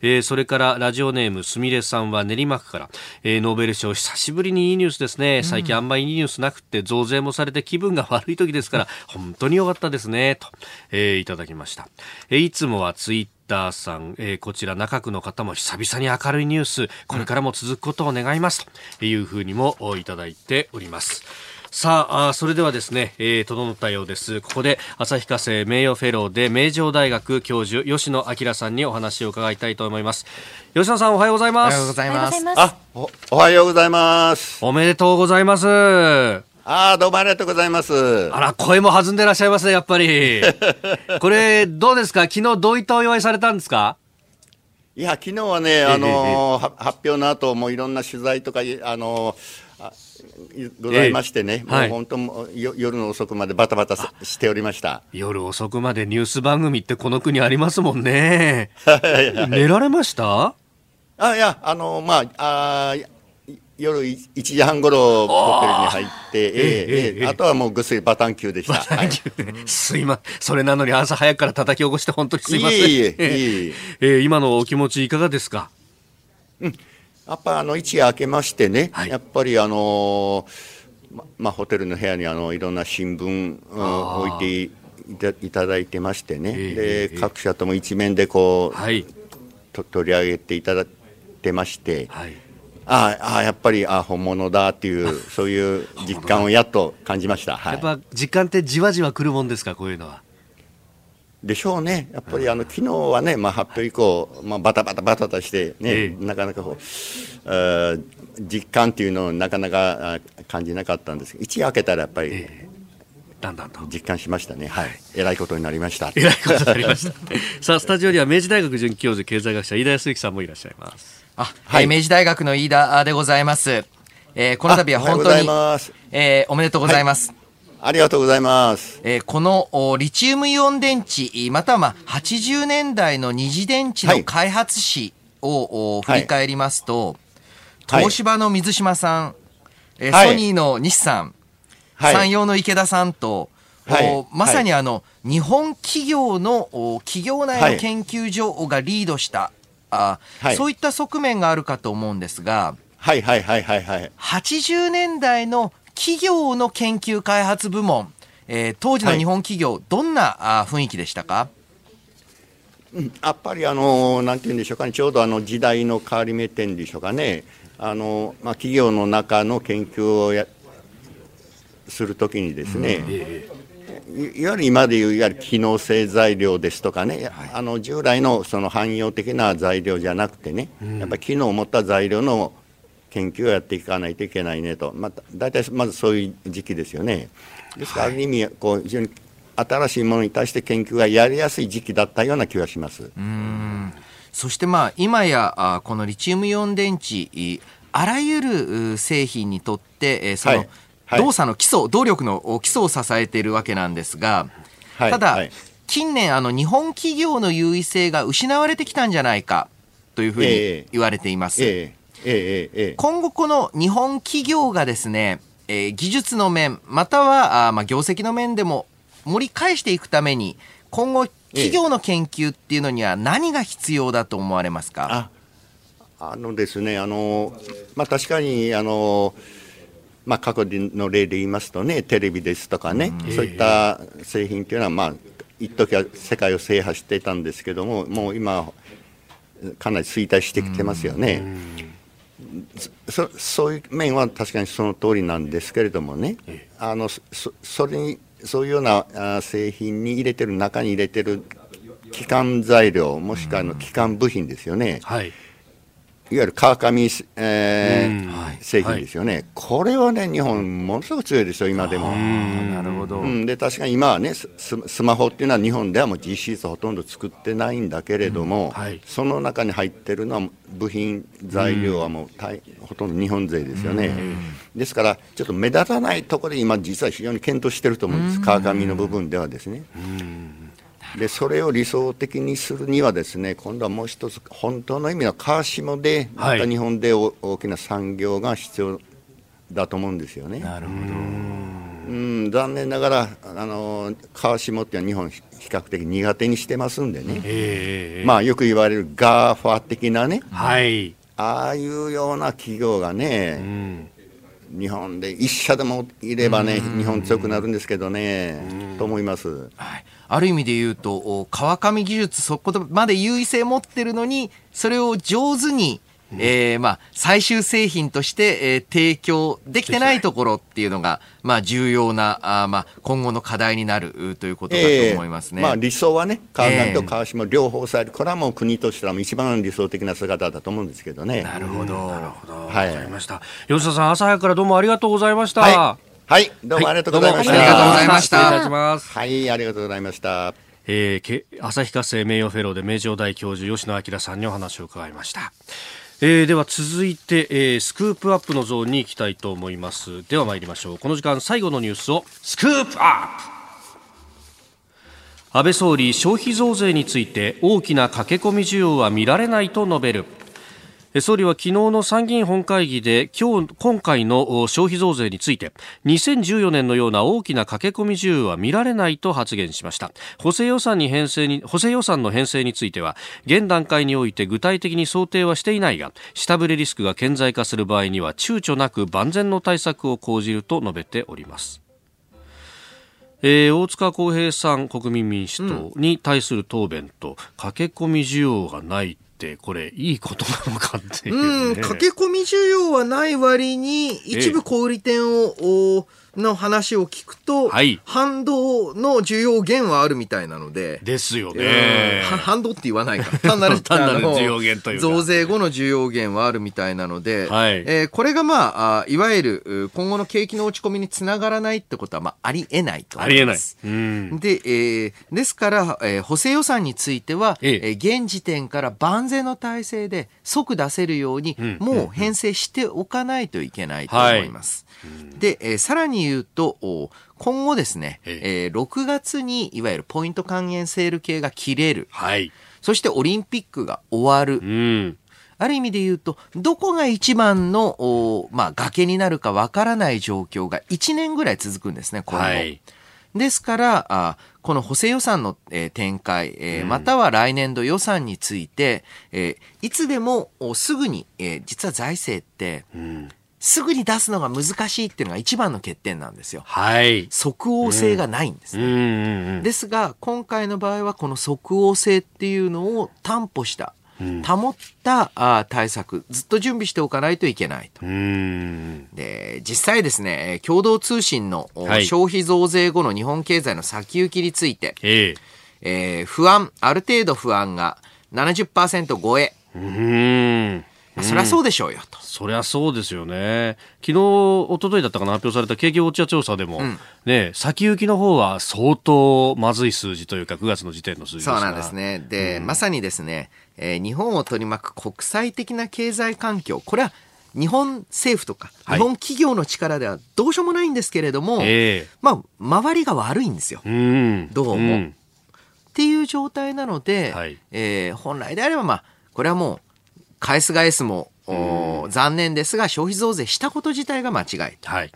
Speaker 1: えー、それからラジオネームすみれさんは練馬区から、えー、ノーベル賞久しぶりにいいニュースですね、最近あんまりいいニュースなくて増税もされて気分が悪い時ですから本当に良かったですね。と、えー、いただきました、えー、いつもはツイッターさん、えー、こちら中区の方も久々に明るいニュースこれからも続くことを願います。というふうにもいただいておりますさあそれではですね、えー、整ったようです。ここで旭化成名誉フェローで名城大学教授吉野明さんにお話を伺いたいと思います。吉野さんおはようございます。
Speaker 6: おはようございます。
Speaker 11: あおおはようございます。
Speaker 1: おめでとうございます。
Speaker 11: ああ、どうもありがとうございます。
Speaker 1: あら、声も弾んでらっしゃいますね、やっぱり。これ、どうですか？昨日どういったお祝いされたんですか？
Speaker 11: いや、昨日はね、あのー、発表の後もいろんな取材とか、あのーございましてね、えー、もう本当も夜の遅くまでバタバタしておりました。
Speaker 1: 夜遅くまでニュース番組ってこの国ありますもんね。寝られました？
Speaker 11: あいやあのまああ夜1時半ごろホテルに入って、えー、えー、あとはもうぐっすりバタン級でした。
Speaker 1: はい、すいません。それなのに朝早くから叩き起こして本当にすいません。いえいえいえ。えー、今のお気持ちいかがですか？
Speaker 11: うん。やっぱあの一夜明けましてね、はい、やっぱりあのままあ、ホテルの部屋にあのいろんな新聞置いていただいてましてね、えー、で、えー、各社とも一面でこう、はい、と取り上げていただいてまして、はい、ああやっぱりあ本物だっていうそういう実感をやっと感じました、
Speaker 1: はい、やっぱ実感ってじわじわくるもんですかこういうのは。
Speaker 11: でしょうね、やっぱりあの昨日はね、まあ、発表以降、まあ、バタバタバタバタしてね、えなかなかこう実感っていうのをなかなか感じなかったんですけど、一夜明けたらやっぱり、え
Speaker 1: だんだんと。
Speaker 11: 実感しましたね、はい、えらいことになりました。
Speaker 1: えらいことになりました。さあ、スタジオには明治大学准教授、経済学者、飯田康之さんもいらっしゃいます。
Speaker 6: あ、はい、明治大学の飯田でございます。えー、この度は本当に、えー、おめでとうございます。はい
Speaker 11: ありがとうございます。
Speaker 6: えー、このリチウムイオン電池、またはまあ80年代の二次電池の開発史を、振り返りますと、はい、東芝の水島さん、えー、ソニーの西さん、はい、山陽の池田さんと、はい、まさにあの、日本企業の企業内の研究所がリードした、あそういった側面があるかと思うんですが、
Speaker 11: はいはいはいはいはい。
Speaker 6: 80年代の企業の研究開発部門、えー、当時の日本企業、はい、どんなあ雰囲気でしたか？
Speaker 11: やっぱりあの、なんていうんでしょうかね、ちょうどあの時代の変わり目点でしょうかね、あのまあ、企業の中の研究をやするときにですね、うん、いわゆる今でいういわゆる機能性材料ですとかね、はい、あの従来のその汎用的な材料じゃなくてね、うん、やっぱり機能を持った材料の研究をやっていかないといけないねと、まあ、大体まずそういう時期ですよね。ですから、ある意味こう非常に新しいものに対して研究がやりやすい時期だったような気がします。
Speaker 6: うん。そしてまあ今やあこのリチウムイオン電池あらゆる製品にとってその動作の基礎、動力の基礎を支えているわけなんですが、ただ、近年あの日本企業の優位性が失われてきたんじゃないかというふうに言われています。えええ、今後この日本企業がですね、えー、技術の面、またはあ、まあ、業績の面でも盛り返していくために、今後企業の研究っていうのには何が必要だと思われますか？
Speaker 11: あのですね、あのまあ、確かにあの、まあ、過去の例で言いますとね、テレビですとかね、うん、そういった製品というのは、まあ、一時は世界を制覇していたんですけども、もう今、かなり衰退してきてますよね。そそういう面は確かにその通りなんですけれどもね、あのそそれにそういうような製品に入れてる中に入れてる基幹材料もしくはの基幹部品ですよね、はいいわゆる川上、えー、製品ですよね、はい、これはね、日本、ものすごく強いですよ、今でも。なるほど、うん、で確かに今はねス、スマホっていうのは日本ではもう実質ほとんど作ってないんだけれども、うん。はい、その中に入ってるのは部品、材料はもう大、ほとんど日本勢ですよね。ですから、ちょっと目立たないところで今、実は非常に健闘してると思うんです、川上の部分ではですね。でそれを理想的にするにはですね今度はもう一つ本当の意味の川下でまた日本で大きな産業が必要だと思うんですよね。なるほど。うん。残念ながらあの川下っていうのは日本比較的苦手にしてますんでね、まあ、よく言われる GAFA 的なね、はい、ああいうような企業がね、うん。日本で一社でもいればね、日本強くなるんですけどね、と思います、
Speaker 6: はい、ある意味で言うと、川上技術、そこまで優位性持ってるのに、それを上手にえー、まあ、最終製品として、えー、提供できてないところっていうのが、まあ、重要な、あまあ、今後の課題になるということだと思いますね。
Speaker 11: えー、まあ、理想はね、川上と川下両方さえる、これはもう国としては一番理想的な姿だと思うんですけどね。
Speaker 6: なるほど。なる
Speaker 1: ほど。はい。わかりました。吉田さん、朝早くからどうもありがとうございました。
Speaker 11: はい。はい、どうもありがとうございました。はい、
Speaker 6: ありがとうございました。
Speaker 1: 失礼いたします。
Speaker 11: はい、ありがとうございました。
Speaker 1: えー、旭化成名誉フェローで名城大教授吉野明さんにお話を伺いました。えー、では続いて、えー、スクープアップのゾーンに行きたいと思いますでは参りましょうこの時間最後のニュースをスクープアップ安倍総理消費増税について大きな駆け込み需要は見られないと述べる総理は昨日の参議院本会議で今日今回の消費増税について2014年のような大きな駆け込み需要は見られないと発言しました。補正予算に編成に補正予算の編成については現段階において具体的に想定はしていないが下振れリスクが顕在化する場合には躊躇なく万全の対策を講じると述べております。えー、大塚康平さん国民民主党に対する答弁と、うん、駆け込み需要がないってこれいいことなのかっていう、ね、
Speaker 6: うん駆け込み需要はない割に一部小売店を、の話を聞くと、はい、反動の需要減はあるみたいなので。
Speaker 1: ですよね。
Speaker 6: 反動って言わないか。単なる
Speaker 1: 単なる需要減という
Speaker 6: 増税後の需要減はあるみたいなので、はい、えー、これがまああ、いわゆる今後の景気の落ち込みにつながらないってことは、まあ、ありえないと思います。ありえない。うん、で、えー、ですから、えー、補正予算については、ええー、現時点から万全の体制で即出せるように、うん、もう編成しておかないといけないと思います。で、えー、さらに言うと、今後ですね、えー、6月にいわゆるポイント還元セール系が切れる。はい。そしてオリンピックが終わる。うん。ある意味で言うと、どこが一番の、まあ、崖になるかわからない状況が1年ぐらい続くんですね、今後。はい、ですから、あこの補正予算の、えー、展開、えー、または来年度予算について、えー、いつでもすぐに、えー、実は財政って、うんすぐに出すのが難しいっていうのが一番の欠点なんですよ。はい。即応性がないんですね。うん、ですが、今回の場合はこの即応性っていうのを担保した、保ったあ対策、ずっと準備しておかないといけないと。で、実際ですね、共同通信の、消費増税後の日本経済の先行きについて、ええー、不安、ある程度不安が70%超え。うんそりゃそうでしょうよと。
Speaker 1: そりゃそうですよね。昨日、一昨日だったかな発表された景気ウォッチャー調査でも、うん、ね、先行きの方は相当まずい数字というか、9月の時点の数字
Speaker 6: そうなんですね。で、うん、まさにですね、えー、日本を取り巻く国際的な経済環境、これは日本政府とか、日本企業の力ではどうしようもないんですけれども、はい、まあ、周りが悪いんですよ。うん、どうも、っていう状態なので、はい、えー、本来であれば、まあ、これはもう、返す返すも、残念ですが消費増税したこと自体が間違い。
Speaker 1: はい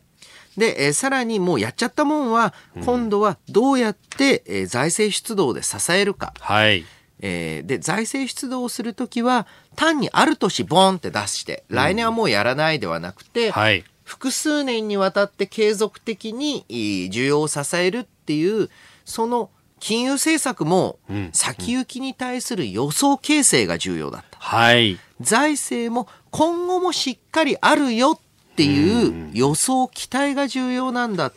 Speaker 6: で、えー、さらにもうやっちゃったもんは、今度はどうやって、えー、財政出動で支えるか。
Speaker 1: はい。
Speaker 6: えー、で、財政出動をするときは、単にある年ボンって出して、来年はもうやらないではなくて、はい。複数年にわたって継続的に需要を支えるっていう、その金融政策も先行きに対する予想形成が重要だ。
Speaker 1: はい。
Speaker 6: 財政も今後もしっかりあるよっていう予想、期待が重要なんだっ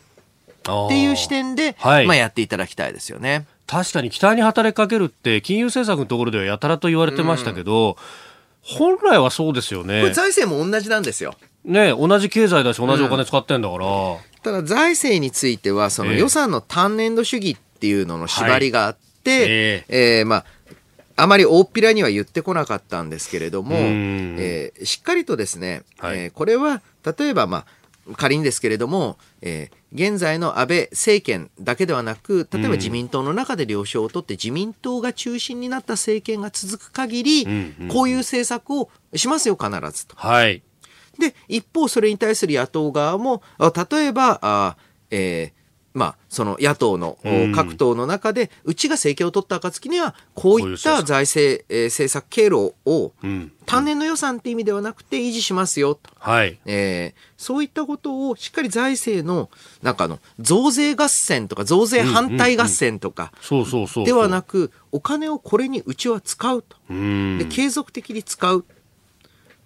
Speaker 6: ていう視点で、はい、まあやっていただきたいですよね。
Speaker 1: 確かに期待に働きかけるって金融政策のところではやたらと言われてましたけど、本来はそうですよね。
Speaker 6: これ財政も同じなんですよ。
Speaker 1: ね同じ経済だし同じお金使ってんだから。うん、
Speaker 6: ただ財政については、その予算の単年度主義っていうのの縛りがあって、はい、えー、えー、まあ、あまり大っぴらには言ってこなかったんですけれども、えー、しっかりとですね、はい、えー、これは例えば、まあ、仮にですけれども、えー、現在の安倍政権だけではなく例えば自民党の中で了承を取って自民党が中心になった政権が続く限り、うんうん、こういう政策をしますよ必ずと。
Speaker 1: はい、
Speaker 6: で一方それに対する野党側も例えばあ、えーまあ、その野党の各党の中で、うちが政権を取った暁には、こういった財政、えー、政策経路を、単年の予算って意味ではなくて維持しますよと。
Speaker 1: はい。
Speaker 6: えー、そういったことをしっかり財政の、なんかの、増税合戦とか増税反対合戦とか、
Speaker 1: そうそうそう。
Speaker 6: ではなく、お金をこれにうちは使うと。で、継続的に使う。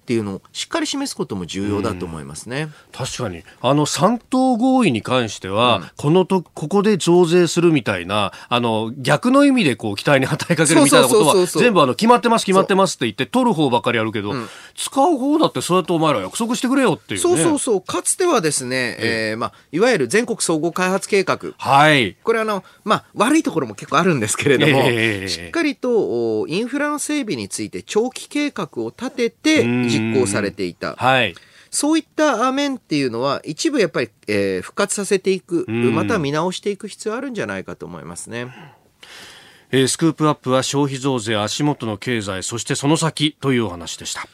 Speaker 6: っていうのをしっかり示すことも重要だと思いますね。
Speaker 1: 確かに。あの、三党合意に関しては、うん、このと、ここで増税するみたいな、あの、逆の意味でこう、期待に働きかけるみたいなことは、全部あの、決まってます、決まってますって言って、取る方ばっかりやるけど、うん、使う方だってそうやってお前ら約束してくれよっていう、ね、
Speaker 6: そうそうそう。かつてはですね、ええー、まあ、いわゆる全国総合開発計画。
Speaker 1: はい。
Speaker 6: これあの、まあ、悪いところも結構あるんですけれども、えー、しっかりと、インフラの整備について長期計画を立てて実行されていた。
Speaker 1: はい。
Speaker 6: そういった面っていうのは一部やっぱり、えー、復活させていく、また見直していく必要あるんじゃないかと思いますね。
Speaker 1: えー、スクープアップは消費増税足元の経済そしてその先というお話でした。